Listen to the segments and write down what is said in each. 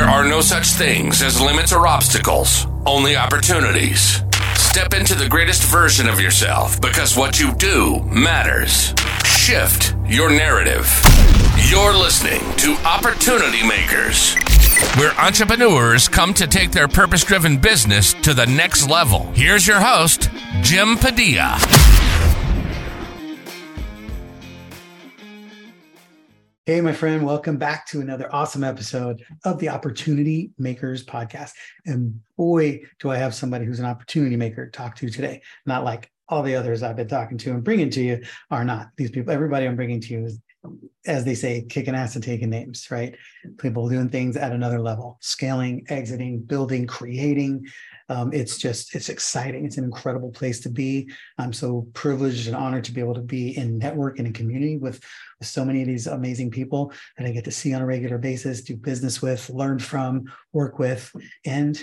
There are no such things as limits or obstacles, only opportunities. Step into the greatest version of yourself because what you do matters. Shift your narrative. You're listening to Opportunity Makers, where entrepreneurs come to take their purpose driven business to the next level. Here's your host, Jim Padilla. Hey, my friend, welcome back to another awesome episode of the Opportunity Makers podcast. And boy, do I have somebody who's an opportunity maker to talk to today. Not like all the others I've been talking to and bringing to you are not. These people, everybody I'm bringing to you is, as they say, kicking ass and taking names, right? People doing things at another level, scaling, exiting, building, creating, um, it's just it's exciting. It's an incredible place to be. I'm so privileged and honored to be able to be in network and in community with, so many of these amazing people that i get to see on a regular basis do business with learn from work with and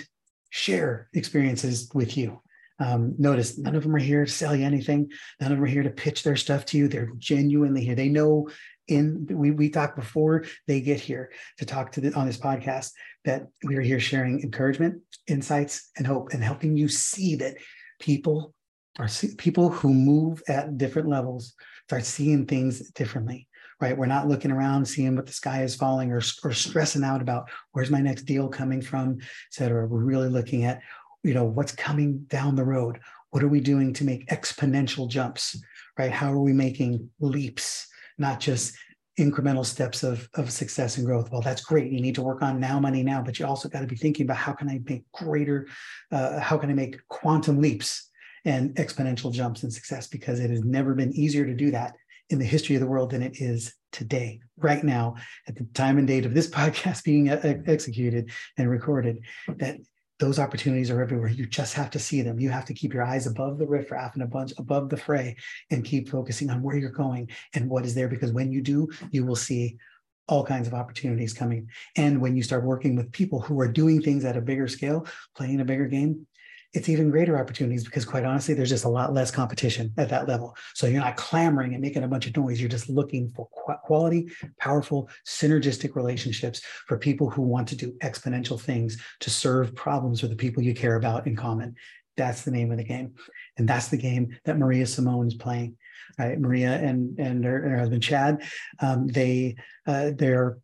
share experiences with you. Um, notice none of them are here to sell you anything. None of them are here to pitch their stuff to you. They're genuinely here. They know in we we talked before they get here to talk to the, on this podcast that we are here sharing encouragement insights and hope and helping you see that people are people who move at different levels start seeing things differently right? We're not looking around seeing what the sky is falling or, or stressing out about where's my next deal coming from et cetera. We're really looking at you know what's coming down the road. What are we doing to make exponential jumps right? How are we making leaps not just incremental steps of, of success and growth. Well, that's great. You need to work on now money now, but you also got to be thinking about how can I make greater, uh, how can I make quantum leaps and exponential jumps in success? Because it has never been easier to do that in the history of the world than it is today, right now, at the time and date of this podcast being executed and recorded. That those opportunities are everywhere. You just have to see them. You have to keep your eyes above the riffraff and a bunch above the fray and keep focusing on where you're going and what is there. Because when you do, you will see all kinds of opportunities coming. And when you start working with people who are doing things at a bigger scale, playing a bigger game, it's even greater opportunities because quite honestly there's just a lot less competition at that level. So you're not clamoring and making a bunch of noise. You're just looking for quality powerful synergistic relationships for people who want to do exponential things to serve problems for the people you care about in common. That's the name of the game. And that's the game that maria simone is playing. Right maria and and her, her husband chad um, they uh, they're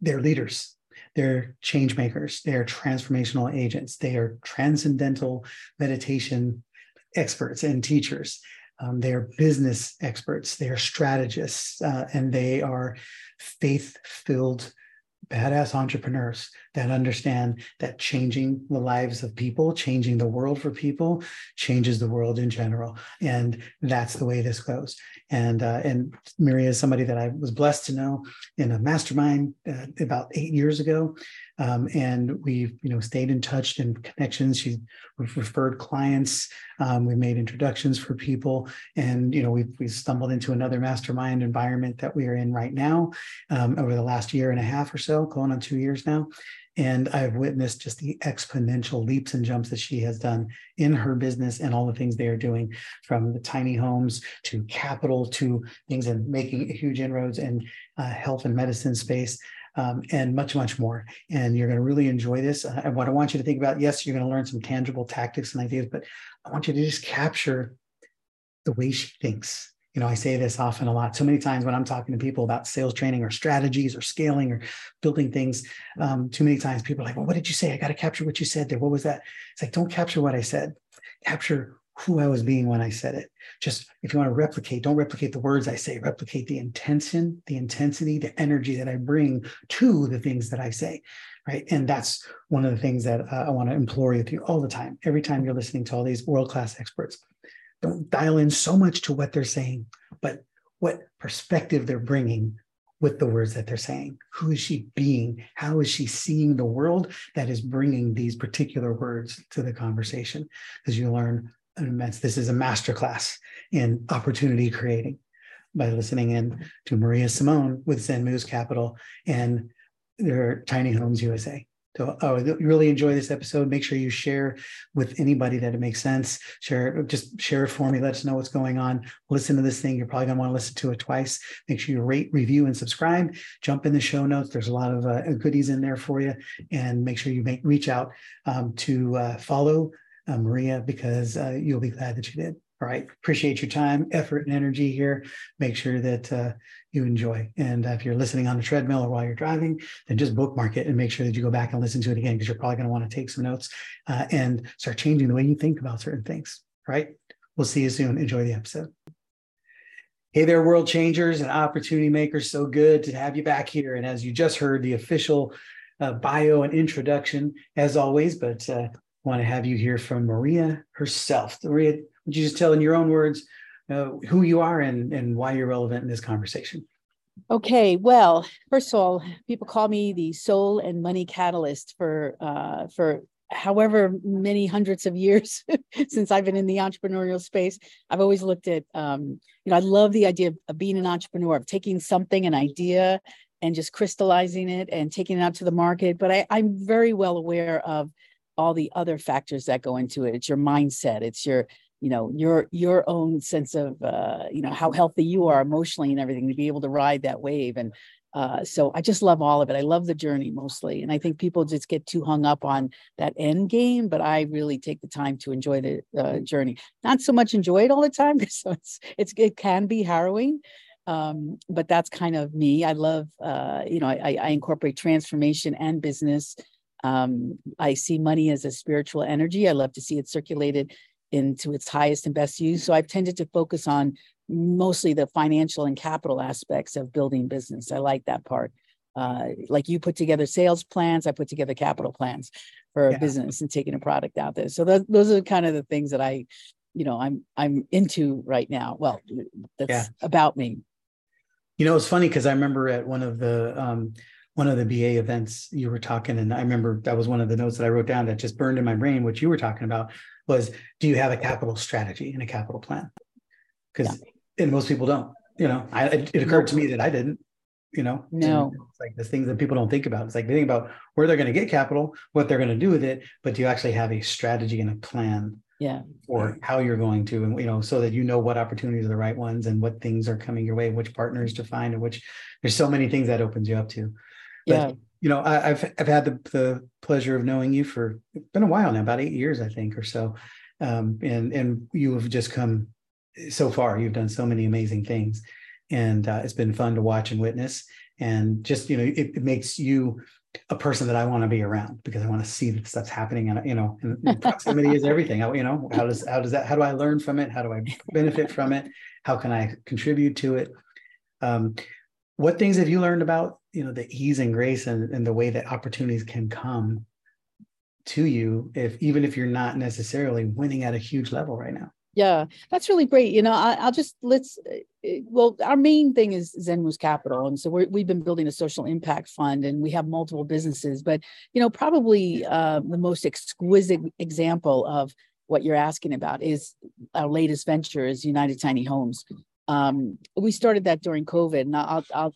they're leaders they're change makers, they are transformational agents, they are transcendental meditation experts and teachers. Um, they are business experts, they are strategists, uh, and they are faith filled badass entrepreneurs that understand that changing the lives of people, changing the world for people, changes the world in general, and that's the way this goes. And uh, and Maria is somebody that I was blessed to know in a mastermind uh, about eight years ago, um, and we've you know stayed in touch and connections. She we've referred clients, um, we've made introductions for people, and you know we've we stumbled into another mastermind environment that we are in right now um, over the last year and a half or so, going on two years now. And I've witnessed just the exponential leaps and jumps that she has done in her business and all the things they are doing from the tiny homes to capital to things and making huge inroads in uh, health and medicine space um, and much, much more. And you're going to really enjoy this. Uh, what I want you to think about, yes, you're going to learn some tangible tactics and ideas, but I want you to just capture the way she thinks. You know, I say this often a lot. So many times when I'm talking to people about sales training or strategies or scaling or building things, um, too many times people are like, well, what did you say? I got to capture what you said there. What was that? It's like, don't capture what I said. Capture who I was being when I said it. Just if you want to replicate, don't replicate the words I say, replicate the intention, the intensity, the energy that I bring to the things that I say. Right. And that's one of the things that uh, I want to implore with you all the time. Every time you're listening to all these world class experts, don't dial in so much to what they're saying, but what perspective they're bringing with the words that they're saying. Who is she being? How is she seeing the world that is bringing these particular words to the conversation? Because you learn immense. This is a masterclass in opportunity creating by listening in to Maria Simone with Zen Moose Capital and their Tiny Homes USA So, oh, really enjoy this episode. Make sure you share with anybody that it makes sense. Share, just share it for me. Let us know what's going on. Listen to this thing. You're probably gonna want to listen to it twice. Make sure you rate, review, and subscribe. Jump in the show notes. There's a lot of uh, goodies in there for you, and make sure you make reach out um, to uh, follow uh, Maria because uh, you'll be glad that you did. All right. Appreciate your time, effort, and energy here. Make sure that uh, you enjoy. And uh, if you're listening on the treadmill or while you're driving, then just bookmark it and make sure that you go back and listen to it again because you're probably going to want to take some notes uh, and start changing the way you think about certain things. All right. We'll see you soon. Enjoy the episode. Hey there, world changers and opportunity makers. So good to have you back here. And as you just heard, the official uh, bio and introduction, as always, but uh, want to have you hear from Maria herself. Maria, would you just tell in your own words uh, who you are and, and why you're relevant in this conversation? Okay, well, first of all, people call me the soul and money catalyst for uh, for however many hundreds of years since I've been in the entrepreneurial space. I've always looked at, um, you know, I love the idea of, of being an entrepreneur, of taking something, an idea, and just crystallizing it and taking it out to the market. But I, I'm very well aware of all the other factors that go into it. It's your mindset. It's your you know your your own sense of uh, you know how healthy you are emotionally and everything to be able to ride that wave and uh, so I just love all of it. I love the journey mostly, and I think people just get too hung up on that end game. But I really take the time to enjoy the uh, journey. Not so much enjoy it all the time because it's, it's it can be harrowing, um, but that's kind of me. I love uh, you know I, I incorporate transformation and business. Um, I see money as a spiritual energy. I love to see it circulated into its highest and best use. So I've tended to focus on mostly the financial and capital aspects of building business. I like that part. Uh, like you put together sales plans, I put together capital plans for a business and taking a product out there. So th- those are kind of the things that I, you know, I'm I'm into right now. Well, that's yeah. about me. You know, it's funny because I remember at one of the um, one of the BA events you were talking, and I remember that was one of the notes that I wrote down that just burned in my brain. What you were talking about was do you have a capital strategy and a capital plan? Because yeah. and most people don't. You know, I, it, it occurred to me that I didn't. You know, no, it's like the things that people don't think about. It's like they think about where they're going to get capital, what they're going to do with it, but do you actually have a strategy and a plan? Yeah. Or how you're going to, and you know, so that you know what opportunities are the right ones and what things are coming your way, which partners to find, and which there's so many things that opens you up to. But, yeah you know, I, have I've had the, the pleasure of knowing you for been a while now, about eight years, I think, or so. Um, and and you have just come so far. You've done so many amazing things, and uh, it's been fun to watch and witness. And just you know, it, it makes you a person that I want to be around because I want to see that stuff's happening. And you know, and, and proximity is everything. I, you know, how does how does that? How do I learn from it? How do I benefit from it? How can I contribute to it? Um, what things have you learned about you know the ease and grace and, and the way that opportunities can come to you if even if you're not necessarily winning at a huge level right now? Yeah that's really great. You know I, will just let's eh, well our main thing is zen zenmoose capital. And so we have been building a social impact fund and we have multiple businesses but you know probably uh, the most exquisite example of what you're asking about is our latest venture is united tiny homes um, we started that during COVID, and I'll, I'll,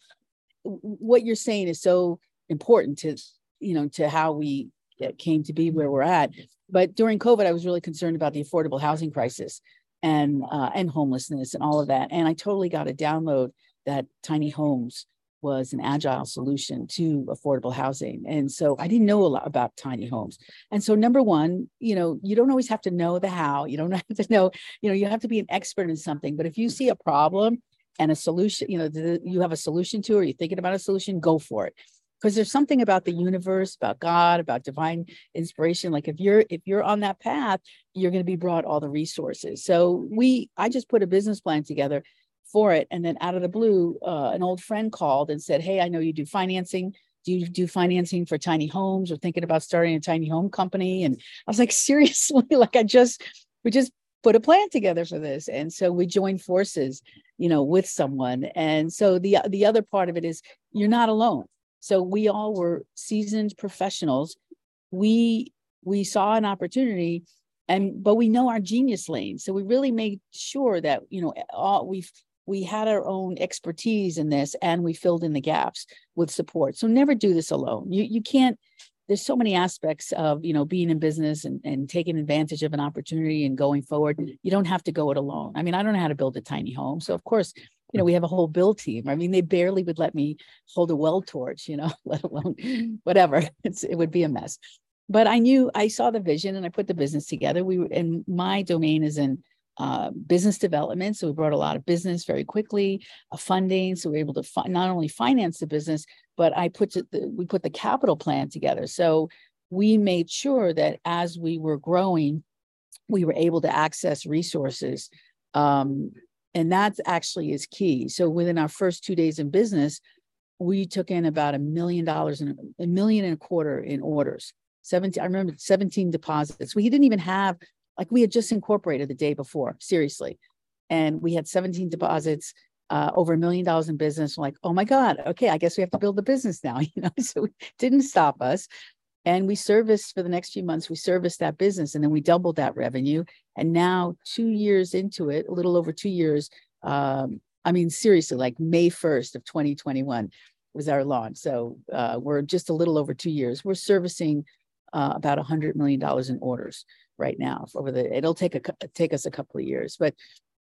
what you're saying is so important to, you know, to how we came to be where we're at. But during COVID, I was really concerned about the affordable housing crisis and uh, and homelessness and all of that. And I totally got a download that tiny homes was an agile solution to affordable housing. And so I didn't know a lot about tiny homes. And so number one, you know, you don't always have to know the how. You don't have to know, you know, you have to be an expert in something. But if you see a problem and a solution, you know, the, you have a solution to, or you're thinking about a solution, go for it. Because there's something about the universe, about God, about divine inspiration. Like if you're if you're on that path, you're going to be brought all the resources. So we, I just put a business plan together for it. And then out of the blue, uh, an old friend called and said, Hey, I know you do financing. Do you do financing for tiny homes or thinking about starting a tiny home company? And I was like, seriously, like I just, we just put a plan together for this. And so we joined forces, you know, with someone. And so the, the other part of it is you're not alone. So we all were seasoned professionals. We, we saw an opportunity and but we know our genius lane so we really made sure that you know all we've we had our own expertise in this and we filled in the gaps with support. So never do this alone. You you can't there's so many aspects of you know being in business and, and taking advantage of an opportunity and going forward. You don't have to go it alone. I mean i don't know how to build a tiny home. So of course you know we have a whole build team. I mean they barely would let me hold a well torch you know let alone whatever. It's, it would be a mess. But i knew i saw the vision and i put the business together. We and my domain is in uh, business development. So we brought a lot of business very quickly, uh, funding. So we were able to fi- not only finance the business, but I put the, we put the capital plan together. So we made sure that as we were growing, we were able to access resources. Um, and that actually is key. So within our first two days in business, we took in about a million dollars and a million and a quarter in orders. 17, I remember 17 deposits. We didn't even have like we had just incorporated the day before, seriously. And we had 17 deposits, uh, over a million dollars in business. We're like, oh my God, okay, I guess we have to build the business now. You know, so it didn't stop us. And we serviced for the next few months, we serviced that business and then we doubled that revenue. And now, two years into it, a little over two years, um, I mean, seriously, like May 1st of 2021 was our launch. So uh, we're just a little over two years. We're servicing uh, about a $100 million in orders right now over the it'll take a take us a couple of years but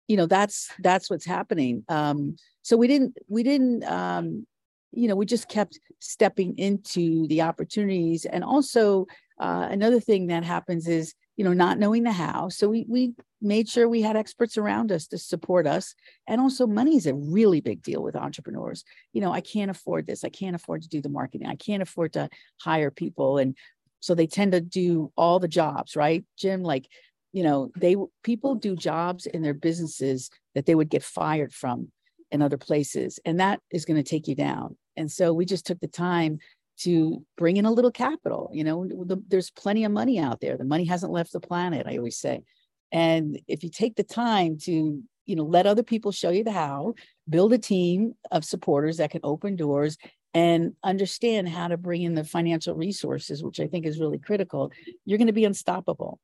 you know that's that's what's happening. Um so we didn't we didn't um you know we just kept stepping into the opportunities. And also uh, another thing that happens is you know not knowing the how. So we we made sure we had experts around us to support us. And also money is a really big deal with entrepreneurs. You know i can't afford this. I can't afford to do the marketing. I can't afford to hire people. And so they tend to do all the jobs right jim? Like you know they people do jobs in their businesses that they would get fired from in other places and that is going to take you down. And so we just took the time to bring in a little capital you know the, there's plenty of money out there. The money hasn't left the planet i always say. And if you take the time to you know let other people show you the how build a team of supporters that can open doors and understand how to bring in the financial resources, which I think is really critical, you're going to be unstoppable.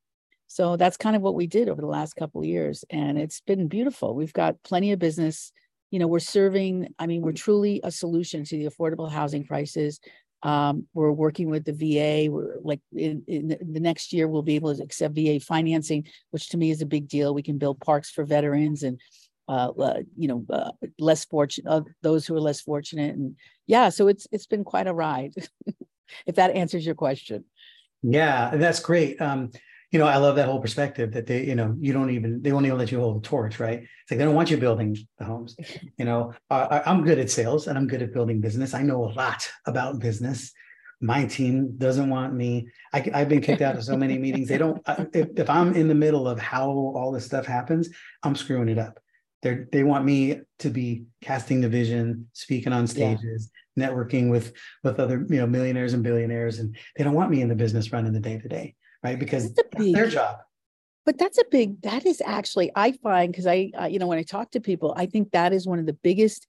So that's kind of what we did over the last couple of years. And it's been beautiful. We've got plenty of business. You know, we're serving, I mean, we're truly a solution to the affordable housing crisis. Um, we're working with the VA. We're like in, in, the next year, we'll be able to accept VA financing, which to me is a big deal. We can build parks for veterans and uh, you know, uh, less fortunate, uh, those who are less fortunate, and yeah, so it's it's been quite a ride. if that answers your question. Yeah, that's great. Um, you know, I love that whole perspective that they, you know, you don't even they won't even let you hold the torch, right? It's like they don't want you building the homes. You know, I, I'm good at sales and I'm good at building business. I know a lot about business my team doesn't want me. I, have been kicked out of so many meetings. They don't. If, if, I'm in the middle of how all this stuff happens, I'm screwing it up. They they want me to be casting the vision, speaking on stages, yeah. networking with with other you know millionaires and billionaires, and they don't want me in the business running the day to day, right? Because that's, that's their job. But that's a big. That is actually I find because I uh, you know when I talk to people, I think that is one of the biggest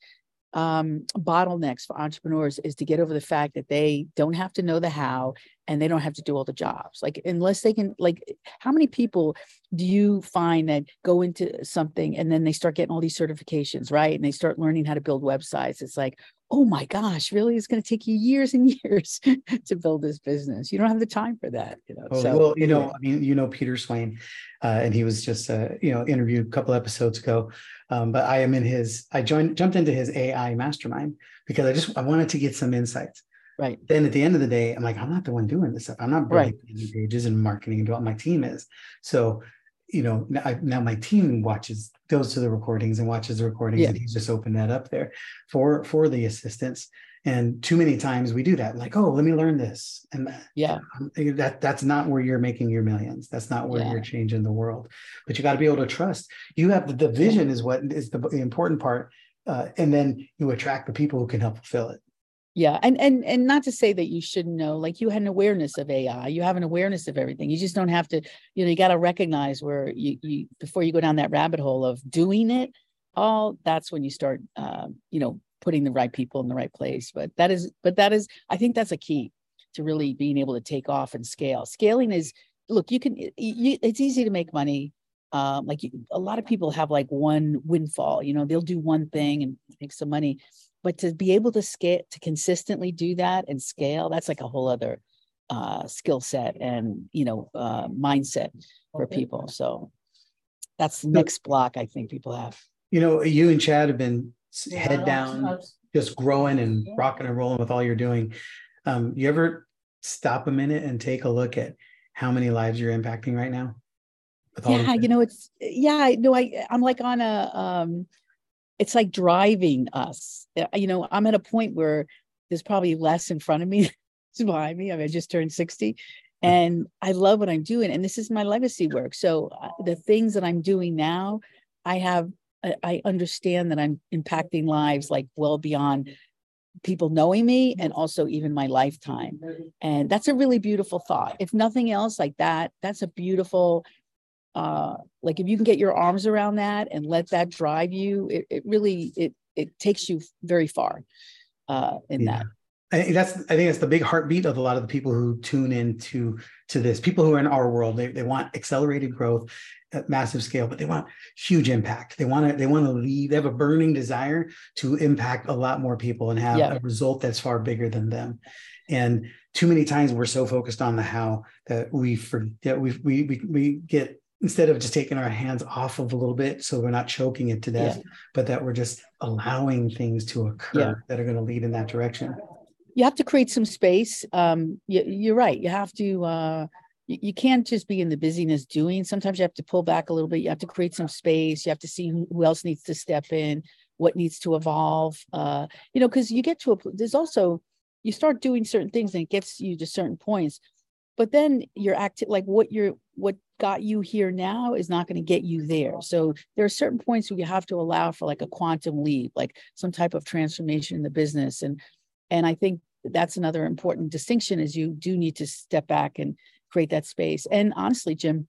um, bottlenecks for entrepreneurs is to get over the fact that they don't have to know the how and they don't have to do all the jobs. Like, unless they can, like, how many people do you find that go into something and then they start getting all these certifications, right? And they start learning how to build websites. It's like, oh my gosh, really? It's going to take you years and years to build this business. You don't have the time for that. You know. Oh, so, well, you know, I mean, you know, Peter Swain, uh, and he was just, uh, you know, interviewed a couple episodes ago. Um, but I am in his. I joined, jumped into his AI mastermind because I just I wanted to get some insights. Right. Then at the end of the day, I'm like, I'm not the one doing this stuff. I'm not building right. pages and marketing and what my team is. So you know, now, now my team watches, goes to the recordings and watches the recordings, yeah. and he's just opened that up there for for the assistants. And too many times we do that, like, oh, let me learn this, and yeah, that that's not where you're making your millions. That's not where yeah. you're changing the world. But you got to be able to trust. You have the, the vision is what is the, the important part, uh, and then you attract the people who can help fulfill it yeah and and and not to say that you shouldn't know like you had an awareness of ai you have an awareness of everything you just don't have to you know you got to recognize where you you before you go down that rabbit hole of doing it all that's when you start uh, you know putting the right people in the right place but that is but that is i think that's a key to really being able to take off and scale scaling is look you can you, it's easy to make money um, like you, a lot of people have like one windfall you know they'll do one thing and make some money but to be able to scale to consistently do that and scale that's like a whole other uh, skill set and you know uh, mindset for people. So that's the next block I think people have. You know, you and Chad have been head down, just growing and rocking and rolling with all you're doing. Um, you ever stop a minute and take a look at how many lives you're impacting right now? Yeah, you know, it's yeah, no, I I'm like on a um it's like driving us. You know, I'm at a point where there's probably less in front of me behind me. I mean, I just turned 60 and I love what I'm doing. And this is my legacy work. So uh, the things that I'm doing now, I have, I understand that I'm impacting lives like well beyond people knowing me and also even my lifetime. And that's a really beautiful thought. If nothing else like that, that's a beautiful, uh, like if you can get your arms around that and let that drive you, it, it really, it, it takes you very far uh, in yeah. that. I think that's I think that's the big heartbeat of a lot of the people who tune into to this. People who are in our world, they, they want accelerated growth at massive scale, but they want huge impact. They want to they want to leave. They have a burning desire to impact a lot more people and have yeah. a result that's far bigger than them. And too many times we're so focused on the how that we forget we we we, we get instead of just taking our hands off of a little bit so we're not choking it to death, yeah. but that we're just allowing things to occur yeah. that are going to lead in that direction you have to create some space. Um, you, are right. You have to. Uh, you, you, can't just be in the busyness doing. Sometimes you have to pull back a little bit. You have to create some space. You have to see who, else needs to step in, what needs to evolve. Uh, you know, because you get to a. There's also you start doing certain things and it gets you to certain points, but then you're active. Like what you're what got you here now is not going to get you there. So there are certain points where you have to allow for like a quantum leap, like some type of transformation in the business. And and I think that's another important distinction is you do need to step back and create that space. And honestly, Jim,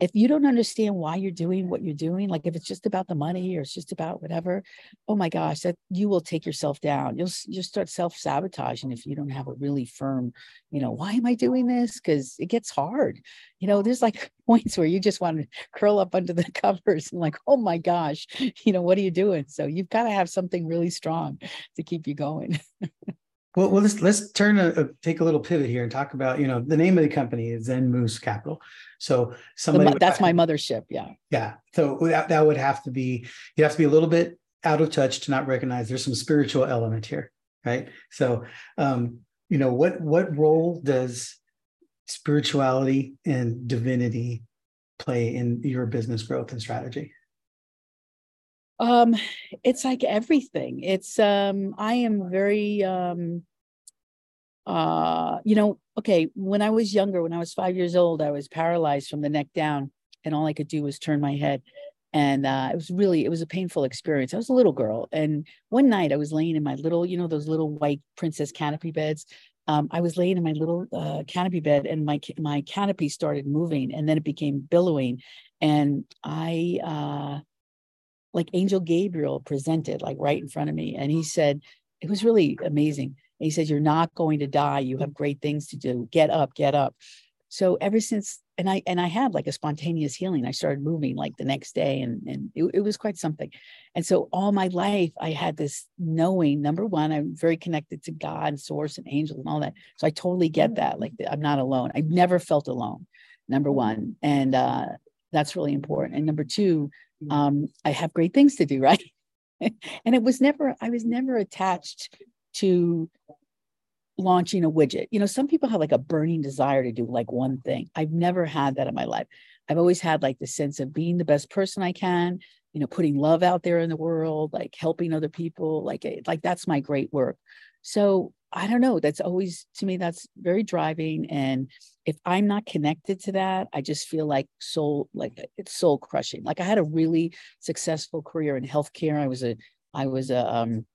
if you don't understand why you're doing what you're doing, like if it's just about the money or it's just about whatever, oh my gosh, that you will take yourself down. You'll you'll start self sabotaging if you don't have a really firm, you know, why am I doing this? Because it gets hard. You know, there's like points where you just want to curl up under the covers and like, oh my gosh, you know, what are you doing? So you've got to have something really strong to keep you going. Well, well, let's let's turn a, a, take a little pivot here and talk about you know the name of the company is Zen Moose Capital. So somebody the, that's my mothership. Yeah. Yeah. So that, that would have to be you have to be a little bit out of touch to not recognize there's some spiritual element here, right? So um, you know what what role does spirituality and divinity play in your business growth and strategy? Um it's like everything. It's um i am very um uh you know okay when i was younger when i was five years old i was paralyzed from the neck down and all i could do was turn my head. And uh, it was really it was a painful experience. I was a little girl and one night i was laying in my little you know those little white princess canopy beds. Um, i was laying in my little uh, canopy bed and my my canopy started moving and then it became billowing. And i uh like Angel Gabriel presented like right in front of me. And he mm-hmm. said, it was really amazing. And he said, You're not going to die. You have mm-hmm. great things to do. Get up, get up. So ever since, and I and I had like a spontaneous healing. I started moving like the next day, and and it, it was quite something. And so all my life, I had this knowing. Number one, I'm very connected to God, Source, and angels, and all that. So I totally get mm-hmm. that. Like I'm not alone. I've never felt alone. Number one, and uh, that's really important. And number two. Um, I have great things to do, right? and it was never, I was never attached to launching a widget. You know, some people have like a burning desire to do like one thing. I've never had that in my life. I've always had like the sense of being the best person I can, you know, putting love out there in the world, like helping other people, like like that's my great work. So I don't know. That's always to me, that's very driving. And if I'm not connected to that, I just feel like soul, like it's soul crushing. Like I had a really successful career in healthcare. I was a, I was a, um,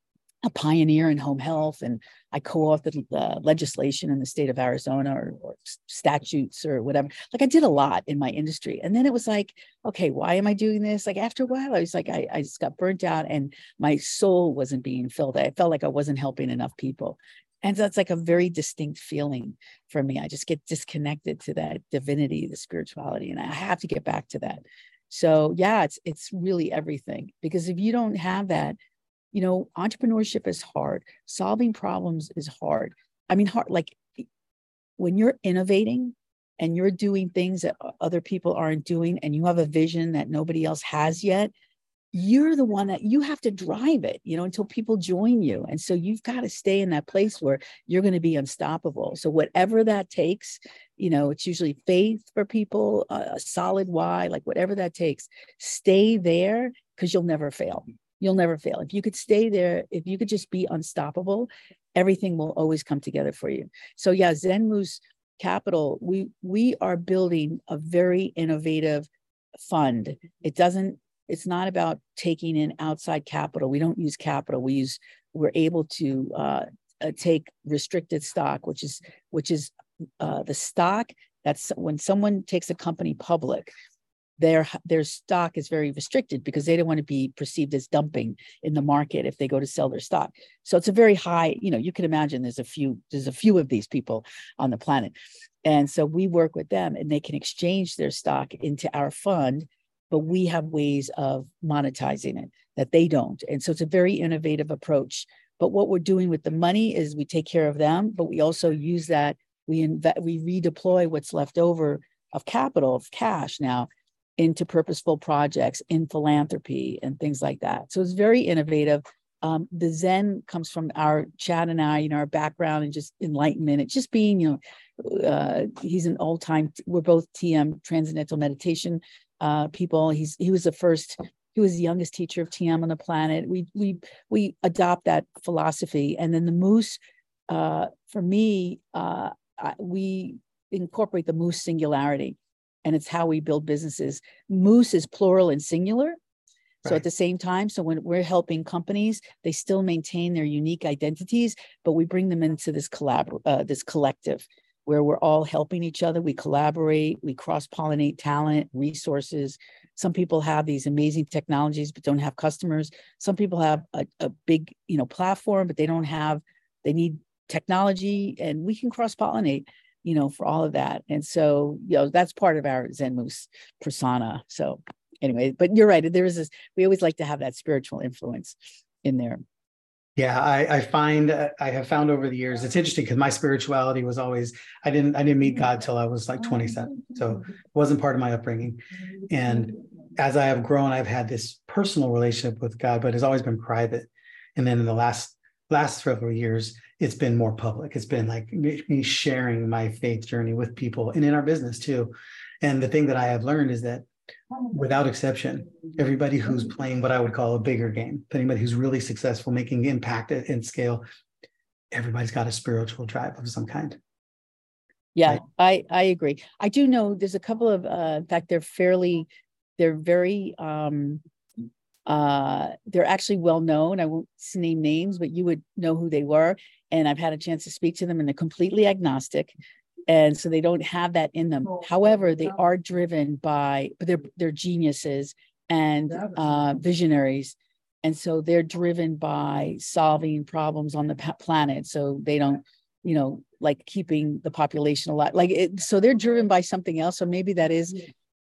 a pioneer in home health and I co-authored uh, legislation in the state of Arizona or, or, statutes or whatever. Like I did a lot in my industry. And then it was like, okay, why am I doing this? Like after a while, I was like, I, I just got burnt out and my soul wasn't being filled. I felt like I wasn't helping enough people. And that's like a very distinct feeling for me. I just get disconnected to that divinity, the spirituality, and I have to get back to that. So yeah, it's it's really everything because if you don't have that, you know, entrepreneurship is hard. Solving problems is hard. I mean, hard like when you're innovating and you're doing things that other people aren't doing and you have a vision that nobody else has yet you're the one that you have to drive it you know until people join you and so you've got to stay in that place where you're going to be unstoppable. So whatever that takes you know it's usually faith for people a solid why like whatever that takes stay there because you'll never fail. You'll never fail. If you could stay there if you could just be unstoppable everything will always come together for you. So yeah zen moose capital we we are building a very innovative fund. It doesn't it's not about taking in outside capital. We don't use capital. We use we're able to uh, uh, take restricted stock, which is which is uh, the stock that's when someone takes a company public, their their stock is very restricted because they don't want to be perceived as dumping in the market if they go to sell their stock. So it's a very high, you know, you can imagine there's a few there's a few of these people on the planet. And so we work with them and they can exchange their stock into our fund but we have ways of monetizing it that they don't. And so it's a very innovative approach. But what we're doing with the money is we take care of them, but we also use that we invest we redeploy what's left over of capital of cash now into purposeful projects in philanthropy and things like that. So it's very innovative. Um, the Zen comes from our Chad and I, you know, our background and just enlightenment. It's just being, you know, uh, he's an all time, We're both TM Transcendental Meditation uh, people. He's he was the first. He was the youngest teacher of TM on the planet. We we we adopt that philosophy, and then the moose. Uh, for me, uh, we incorporate the moose singularity, and it's how we build businesses. Moose is plural and singular. So right. at the same time, so when we're helping companies, they still maintain their unique identities, but we bring them into this collab, uh, this collective where we're all helping each other. We collaborate, we cross pollinate talent, resources. Some people have these amazing technologies but don't have customers. Some people have a, a big, you know, platform, but they don't have, they need technology and we can cross pollinate, you know, for all of that. And so, you know, that's part of our Zen Moose persona. So anyway, but you're right. There is this, we always like to have that spiritual influence in there. Yeah, I, I find uh, I have found over the years it's interesting because my spirituality was always I didn't I didn't meet God till I was like 27, so it wasn't part of my upbringing. And as I have grown, I've had this personal relationship with God, but it's always been private. And then in the last last several years, it's been more public. It's been like me sharing my faith journey with people and in our business too. And the thing that I have learned is that without exception, everybody who's playing what I would call a bigger game, anybody who's really successful, making impact and scale, everybody's got a spiritual drive of some kind. Yeah, right? I I agree. I do know there's a couple of uh, in fact they're fairly they're very um uh they're actually well known. I won't name names, but you would know who they were. And I've had a chance to speak to them and they're completely agnostic and so they don't have that in them. However they are driven by but they're they're geniuses and uh, visionaries. And so they're driven by solving problems on the planet. So they don't you know like keeping the population alive like it, so they're driven by something else. So maybe that is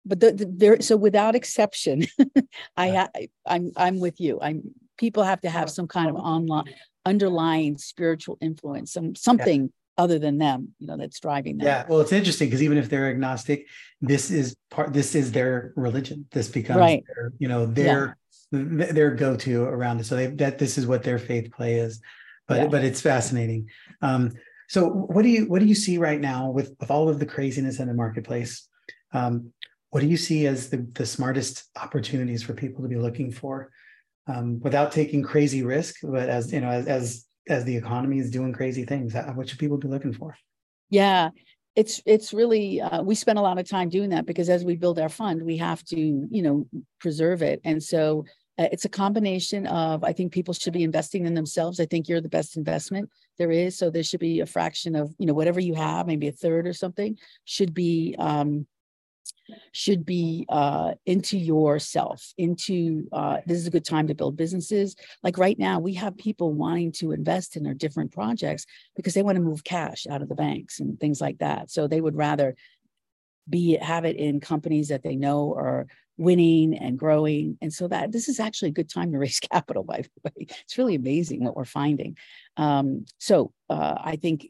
but the, the there so without exception i i'm i'm with you. I'm people have to have some kind of online underlying spiritual influence some something other than them, you know, that's driving them. Yeah. Well, it's interesting because even if they're agnostic, this is part, this is their religion. This becomes, right. their, you know, their, yeah. their go-to around it. So they, that this is what their faith play is, but, yeah. but it's fascinating. Um, so what do you, what do you see right now with, with all of the craziness in the marketplace? Um, what do you see as the, the smartest opportunities for people to be looking for um, without taking crazy risk, but as, you know, as, as as the economy is doing crazy things what should people be looking for? Yeah it's it's really uh, we spend a lot of time doing that because as we build our fund we have to you know preserve it. And so uh, it's a combination of i think people should be investing in themselves. I think you're the best investment there is. So there should be a fraction of you know whatever you have maybe a third or something should be um, should be uh, into yourself, into uh, this is a good time to build businesses. Like right now, we have people wanting to invest in their different projects because they want to move cash out of the banks and things like that. So they would rather be have it in companies that they know are winning and growing. And so that this is actually a good time to raise capital, by the way. It's really amazing what we're finding. Um, so uh, I think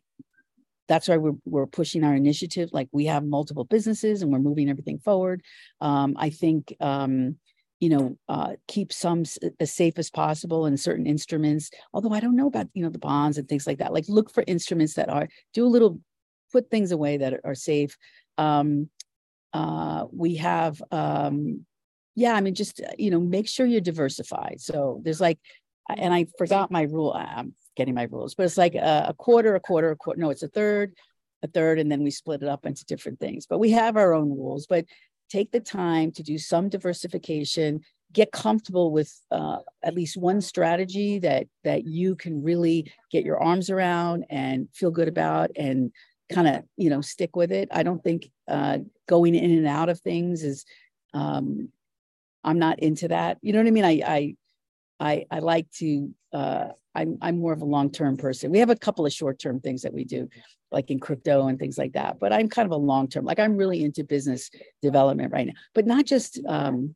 that's why we're, we're pushing our initiative. Like we have multiple businesses and we're moving everything forward. Um, I think, um, you know, uh, keep some as safe as possible in certain instruments. Although I don't know about, you know, the bonds and things like that. Like look for instruments that are, do a little, put things away that are, are safe. Um, uh, we have, um, yeah, I mean, just, you know, make sure you're diversified. So there's like, and I forgot my rule. I'm getting my rules, but it's like a, a quarter, a quarter, a quarter. No, it's a third, a third, and then we split it up into different things. But we have our own rules. But take the time to do some diversification get comfortable with uh, at least one strategy that that you can really get your arms around and feel good about and kind of you know stick with it i don't think uh, going in and out of things is um, i'm not into that you know what i mean i i i, I like to uh, I'm, I'm more of a long-term person we have a couple of short-term things that we do like in crypto and things like that. But I'm kind of a long term, like I'm really into business development right now, but not just um,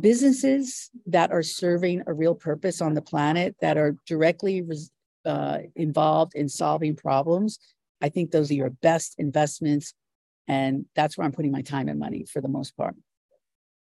businesses that are serving a real purpose on the planet that are directly uh, involved in solving problems. I think those are your best investments. And that's where I'm putting my time and money for the most part.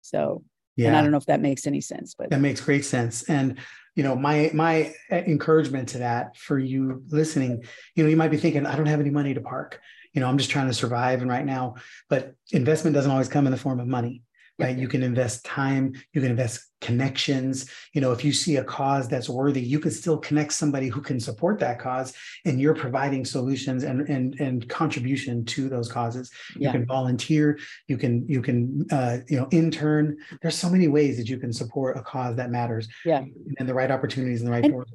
So, yeah. and I don't know if that makes any sense, but that makes great sense. And you know my my uh, encouragement to that for you listening you know you might be thinking i don't have any money to park you know i'm just trying to survive and right now but investment doesn't always come in the form of money right? You can invest time you can invest connections. You know if you see a cause that's worthy you can still connect somebody who can support that cause and you're providing solutions and and, and contribution to those causes. Yeah. you can volunteer you can you can uh, you know intern. There's so many ways that you can support a cause that matters. Yeah. And the right opportunities and the right and, doors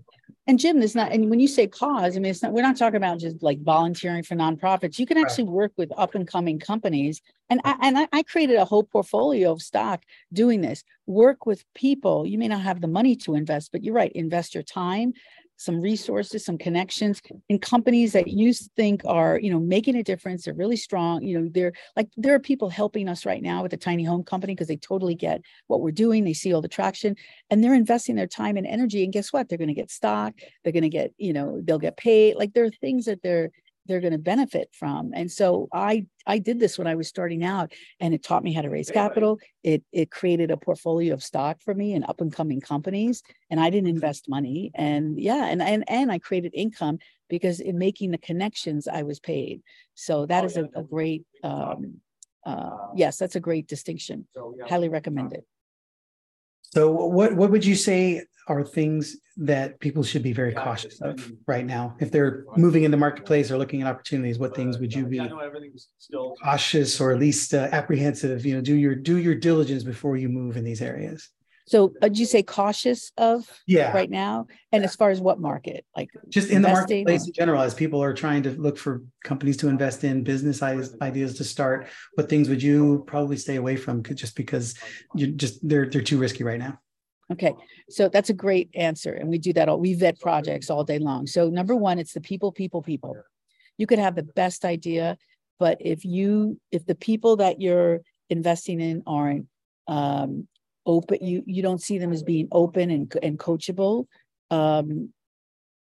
and Jim, it's not, and when you say cause, I mean, it's not, we're not talking about just like volunteering for nonprofits. You can actually work with up and coming companies. And I, and I, I created a whole portfolio of stock doing this. Work with people. You may not have the money to invest, but you're right. Invest your time, some resources, some connections and companies that you think are, you know, making a difference. They're really strong. You know, they're like there are people helping us right now with the tiny home company because they totally get what we're doing. They see all the traction and they're investing their time and energy. And guess what? They're going to get stock. They're going to get, you know, they'll get paid. Like there are things that they're they're going to benefit from. And so I I did this when I was starting out and it taught me how to raise capital. It it created a portfolio of stock for me and up and coming companies and I didn't invest money and yeah and and and I created income because in making the connections I was paid. So that oh, is a, a great um, uh, yes, that's a great distinction. so Highly recommend it. So what what would you say are things that people should be very cautious of right now? If they're moving in the marketplace or looking at opportunities what things would you be cautious or at least uh, apprehensive you know do your do your diligence before you move in these areas so uh, did you say cautious of yeah right now and yeah. as far as what market like just in the marketplace or? in general as people are trying to look for companies to invest in business ideas to start what things would you probably stay away from just because you just they're they're too risky right now Okay, so that's a great answer. And we do that all, we vet projects all day long. So, number one, it's the people, people, people. You could have the best idea, but if you, if the people that you're investing in aren't um, open, you, you don't see them as being open and, and coachable. Um,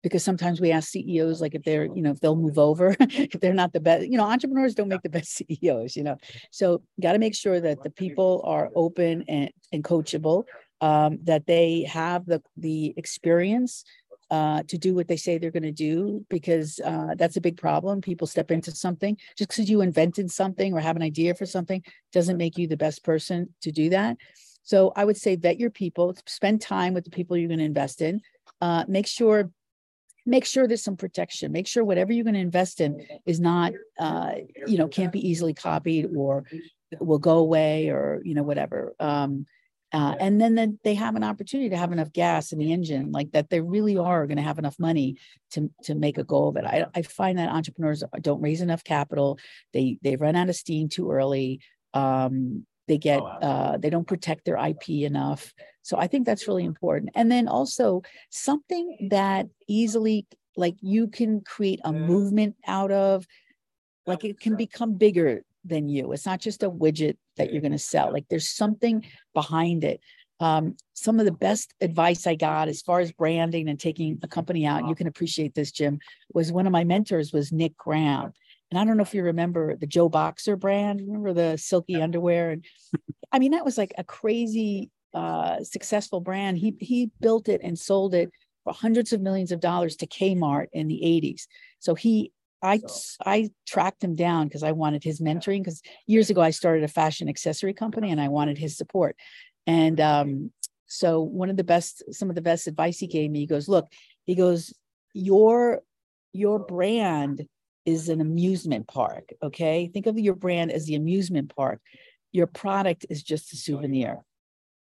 because sometimes we ask CEOs like if they're, you know, if they'll move over, if they're not the best, you know, entrepreneurs don't make the best CEOs, you know. So got to make sure that the people are open and, and coachable um, that they have the the experience uh, to do what they say they're going to do because uh, that's a big problem. People step into something just because you invented something or have an idea for something doesn't make you the best person to do that. So I would say vet your people, spend time with the people you're going to invest in. Uh, make sure make sure there's some protection. Make sure whatever you're going to invest in is not uh, you know can't be easily copied or will go away or you know whatever. Um, uh, and then, then they have an opportunity to have enough gas in the engine, like that they really are going to have enough money to, to make a go of it. I, I find that entrepreneurs don't raise enough capital. They they run out of steam too early. Um, they get oh, uh, they don't protect their IP enough. So I think that's really important. And then also something that easily like you can create a movement out of, like it can become bigger than you. It's not just a widget that you're going to sell. Like there's something behind it. um, some of the best advice I got as far as branding and taking a company out, you can appreciate this, Jim, was one of my mentors was Nick Graham. And I don't know if you remember the Joe Boxer brand, remember the silky underwear? And I mean, that was like a crazy uh, successful brand. He he built it and sold it for hundreds of millions of dollars to Kmart in the 80s. So he I I tracked him down because I wanted his mentoring because years ago I started a fashion accessory company and I wanted his support. And um, so one of the best, some of the best advice he gave me, he goes, look, he goes, your your brand is an amusement park. Okay. Think of your brand as the amusement park. Your product is just a souvenir.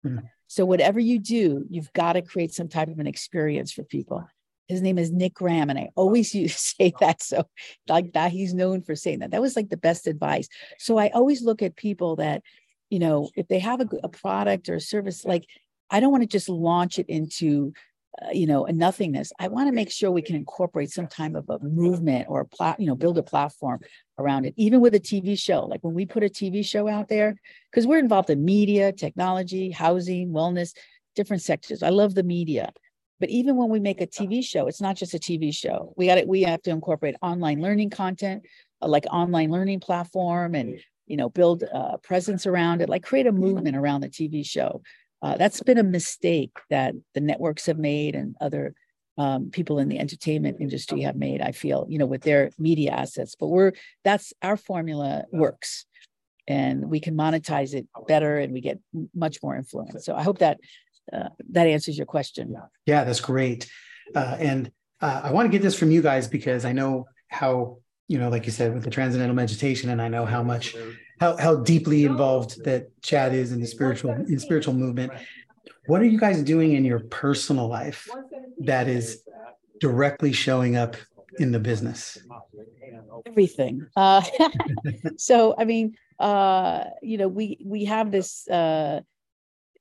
Mm-hmm. So whatever you do, you've got to create some type of an experience for people. His name is Nick Graham, and I always used to say that. So like that, he's known for saying that. That was like the best advice. So I always look at people that, you know, if they have a, a product or a service, like I don't want to just launch it into uh, you know, a nothingness. I want to make sure we can incorporate some type of a movement or a plat, you know, build a platform around it, even with a TV show. Like when we put a TV show out there, because we're involved in media, technology, housing, wellness, different sectors. I love the media. But even when we make a TV show, it's not just a TV show. We got it. We have to incorporate online learning content, uh, like online learning platform, and you know, build a presence around it. Like create a movement around the TV show. Uh, that's been a mistake that the networks have made and other um, people in the entertainment industry have made. I feel, you know, with their media assets. But we're that's our formula works, and we can monetize it better, and we get much more influence. So I hope that uh, that answers your question. Yeah, that's great. Uh, and uh, I want to get this from you guys because I know how you know, like you said, with the transcendental meditation, and I know how much how how deeply involved that Chad is in the spiritual in spiritual movement. What are you guys doing in your personal life that is directly showing up in the business? Everything. Uh, so I mean, uh, you know, we we have this uh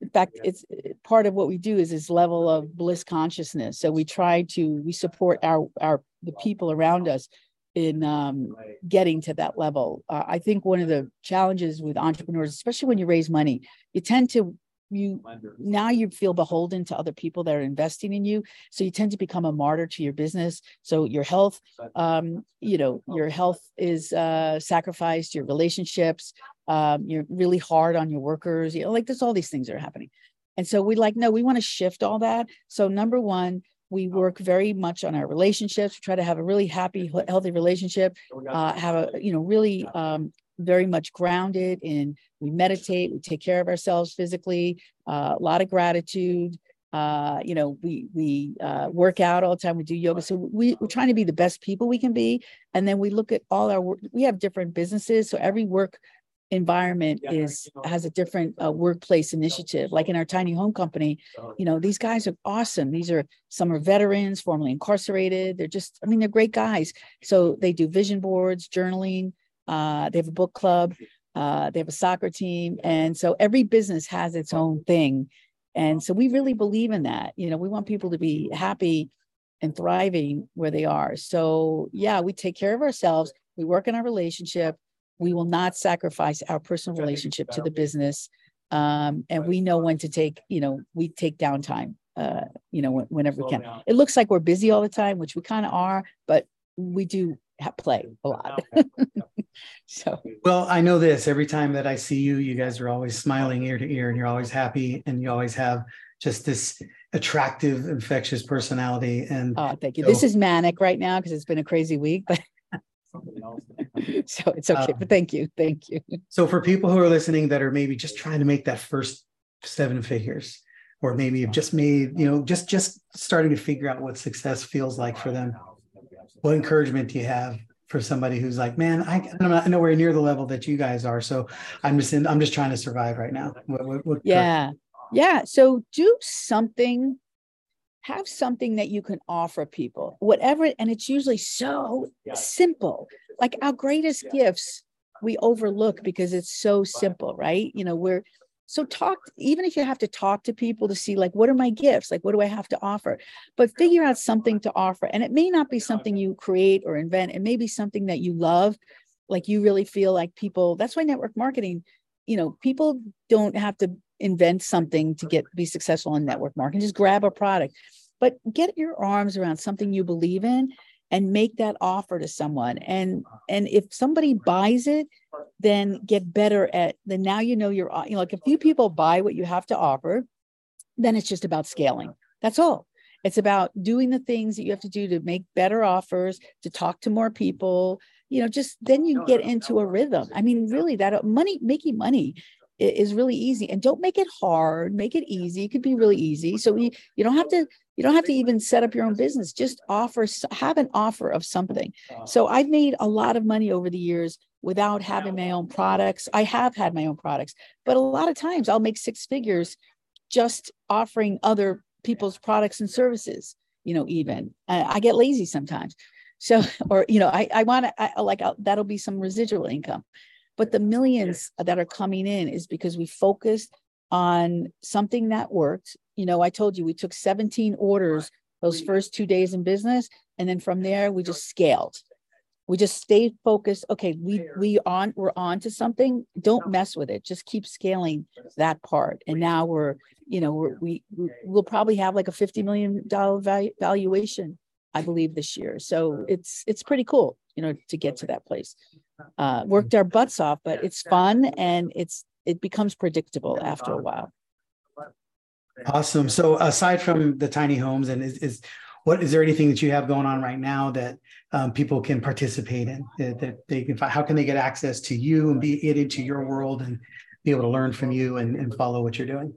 in fact it's part of what we do is this level of bliss consciousness so we try to we support our our the people around us in um, getting to that level. Uh, I think one of the challenges with entrepreneurs, especially when you raise money, you tend to you now you feel beholden to other people that are investing in you so you tend to become a martyr to your business. So your health um, you know your health is uh, sacrificed your relationships um, you're really hard on your workers you know like there's all these things that are happening. And so we like no we want to shift all that. So number one we work very much on our relationships we try to have a really happy healthy relationship uh, have a you know really um, very much grounded in we meditate we take care of ourselves physically uh, a lot of gratitude uh, you know we we uh, work out all the time we do yoga. So we, we're trying to be the best people we can be and then we look at all our work we have different businesses so every work environment is has a different uh, workplace initiative like in our tiny home company you know these guys are awesome. These are some are veterans formerly incarcerated. They're just i mean they're great guys. So they do vision boards journaling uh, they have a book club uh, they have a soccer team. And so every business has its own thing. And so we really believe in that. You know we want people to be happy and thriving where they are. So yeah we take care of ourselves. We work in our relationship we will not sacrifice our personal relationship to the business. Um, and we know when to take, you know, we take downtime, uh, you know, whenever we can. It looks like we're busy all the time, which we kind of are, but we do play a lot. so, well, I know this every time that I see you, you guys are always smiling ear to ear and you're always happy and you always have just this attractive, infectious personality. And oh, thank you. So, this is manic right now because it's been a crazy week, but so it's okay. Um, but thank you. Thank you. So for people who are listening that are maybe just trying to make that first seven figures, or maybe have just made, you know, just just starting to figure out what success feels like for them, what encouragement do you have for somebody who's like, man, I, I'm not nowhere near the level that you guys are. So I'm just in, I'm just trying to survive right now. What, what, what yeah. Yeah. So do something have something that you can offer people, whatever, and it's usually so simple. Like our greatest gifts, we overlook because it's so simple, right? You know, we're so talk, even if you have to talk to people to see, like, what are my gifts? Like, what do I have to offer? But figure out something to offer. And it may not be something you create or invent, it may be something that you love. Like, you really feel like people, that's why network marketing, you know, people don't have to invent something to get be successful in network marketing. Just grab a product, but get your arms around something you believe in and make that offer to someone. And and if somebody buys it, then get better at. Then now you know you're you know like a few people buy what you have to offer, then it's just about scaling. That's all. It's about doing the things that you have to do to make better offers, to talk to more people. You know, just then you get into a rhythm. I mean, really, that money making money is really easy and don't make it hard make it easy it could be really easy so you, you don't have to you don't have to even set up your own business just offer have an offer of something. So i've made a lot of money over the years without having my own products i have had my own products but a lot of times i'll make six figures just offering other people's products and services you know even i, I get lazy sometimes. So or you know i i want to like I'll, that'll be some residual income but the millions that are coming in is because we focused on something that worked. You know, I told you we took 17 orders those first two days in business. And then from there, we just scaled. We just stayed focused. Okay, we we on we're on to something. Don't mess with it. Just keep scaling that part. And now we're, you know, we're, we we'll probably have like a fifty million dollar valu- valuation, I believe, this year. So it's it's pretty cool, you know, to get to that place uh, worked our butts off, but it's fun and it's it becomes predictable after a while. Awesome. So aside from the tiny homes, and is, is what is there anything that you have going on right now that um, people can participate in that, that they can how can they get access to you and be get into your world and be able to learn from you and, and follow what you're doing?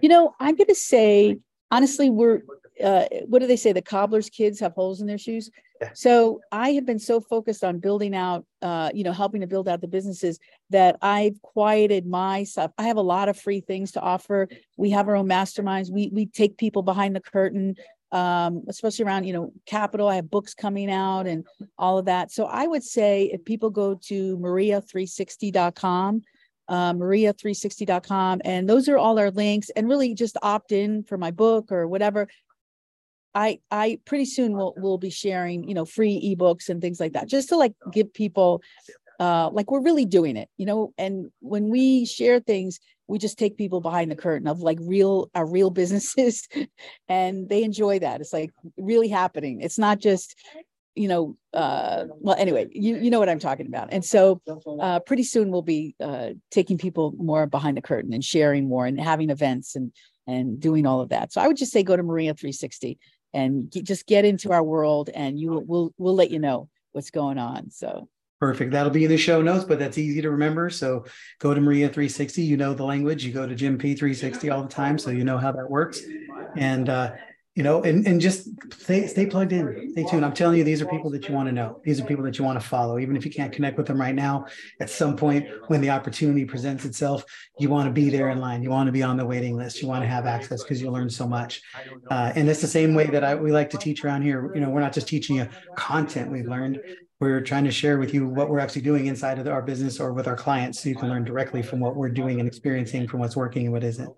You know, I'm going to say honestly, we're uh, what do they say? The cobbler's kids have holes in their shoes. Yeah. So I have been so focused on building out, uh, you know, helping to build out the businesses that I've quieted myself. I have a lot of free things to offer. We have our own masterminds. We we take people behind the curtain, um, especially around you know capital. I have books coming out and all of that. So I would say if people go to maria360.com uh, maria360.com. And those are all our links. And really just opt in for my book or whatever. I I pretty soon will will be sharing, you know, free ebooks and things like that, just to like give people uh like we're really doing it, you know, and when we share things, we just take people behind the curtain of like real our real businesses and they enjoy that. It's like really happening. It's not just you know, uh, well, anyway, you you know what I'm talking about. And so, uh, pretty soon we'll be uh, taking people more behind the curtain and sharing more and having events and and doing all of that. So I would just say go to Maria 360 and get, just get into our world, and you will we'll, we'll let you know what's going on. So. Perfect. That'll be in the show notes, but that's easy to remember. So go to Maria 360. You know the language. You go to Jim P 360 all the time, so you know how that works. And uh, you know, and, and just stay, stay plugged in, stay tuned. I'm telling you, these are people that you want to know. These are people that you want to follow. Even if you can't connect with them right now, at some point when the opportunity presents itself, you want to be there in line. You want to be on the waiting list. You want to have access because you learn so much. Uh, and it's the same way that I, we like to teach around here. You know, we're not just teaching you content we've learned. We're trying to share with you what we're actually doing inside of our business or with our clients so you can learn directly from what we're doing and experiencing from what's working and what isn't.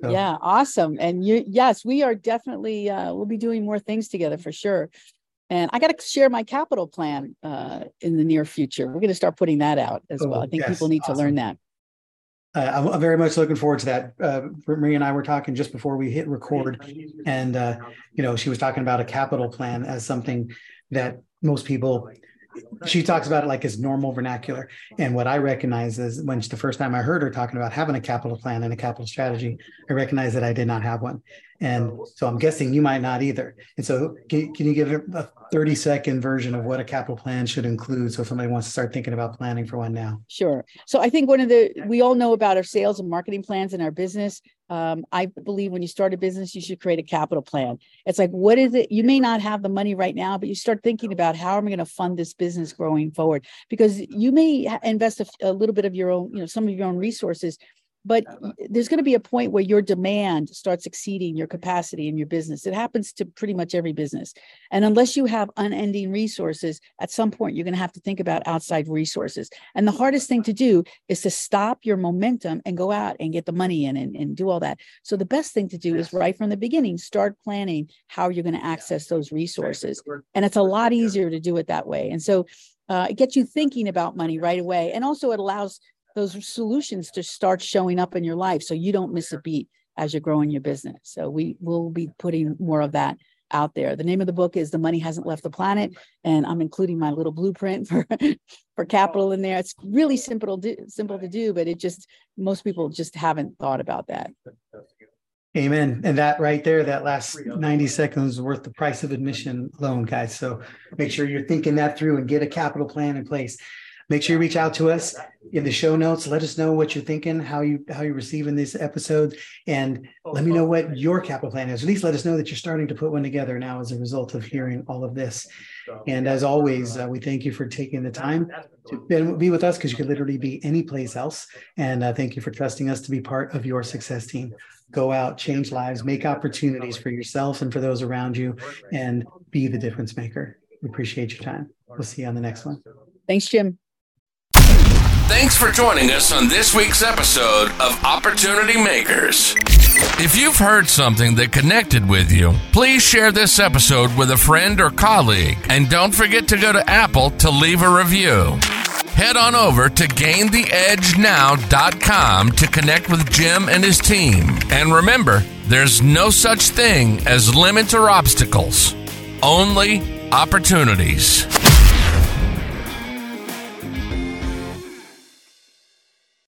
So. Yeah, awesome. And you, yes, we are definitely, uh, we'll be doing more things together for sure. And I got to share my capital plan uh, in the near future. We're going to start putting that out as oh, well. I think yes, people need awesome. to learn that. Uh, I'm very much looking forward to that. Uh, Maria and I were talking just before we hit record, and uh, you know, she was talking about a capital plan as something that most people she talks about it like it's normal vernacular. And what I recognize is when the first time I heard her talking about having a capital plan and a capital strategy, I recognized that I did not have one. And so I'm guessing you might not either. And so can, can you give a 30 second version of what a capital plan should include so if somebody wants to start thinking about planning for one now? Sure. So I think one of the, we all know about our sales and marketing plans in our business. Um, I believe when you start a business, you should create a capital plan. It's like, what is it? You may not have the money right now, but you start thinking about how am I going to fund this business growing forward? Because you may invest a, a little bit of your own, you know, some of your own resources but there's going to be a point where your demand starts exceeding your capacity in your business. It happens to pretty much every business. And unless you have unending resources at some point you're going to have to think about outside resources. And the hardest thing to do is to stop your momentum and go out and get the money in and, and do all that. So the best thing to do is right from the beginning start planning how you're going to access those resources. And it's a lot easier to do it that way. And so uh, it gets you thinking about money right away. And also it allows those solutions to start showing up in your life so you don't miss a beat as you're growing your business. So we will be putting more of that out there. The name of the book is The Money Hasn't Left the Planet, and I'm including my little blueprint for for capital in there. It's really simple to do, simple to do, but it just most people just haven't thought about that. Amen. And that right there, that last 90 seconds worth the price of admission alone, guys. So make sure you're thinking that through and get a capital plan in place. Make sure you reach out to us in the show notes. Let us know what you're thinking, how you how you're receiving these episodes, and let me know what your capital plan is. At least let us know that you're starting to put one together now as a result of hearing all of this. And as always, uh, we thank you for taking the time to be with us because you could literally be any place else. And uh, thank you for trusting us to be part of your success team. Go out, change lives, make opportunities for yourself and for those around you, and be the difference maker. We appreciate your time. We'll see you on the next one. Thanks, Jim. Thanks for joining us on this week's episode of Opportunity Makers. If you've heard something that connected with you, please share this episode with a friend or colleague. And don't forget to go to Apple to leave a review. Head on over to gaintheedgenow.com to connect with Jim and his team. And remember, there's no such thing as limits or obstacles, only opportunities.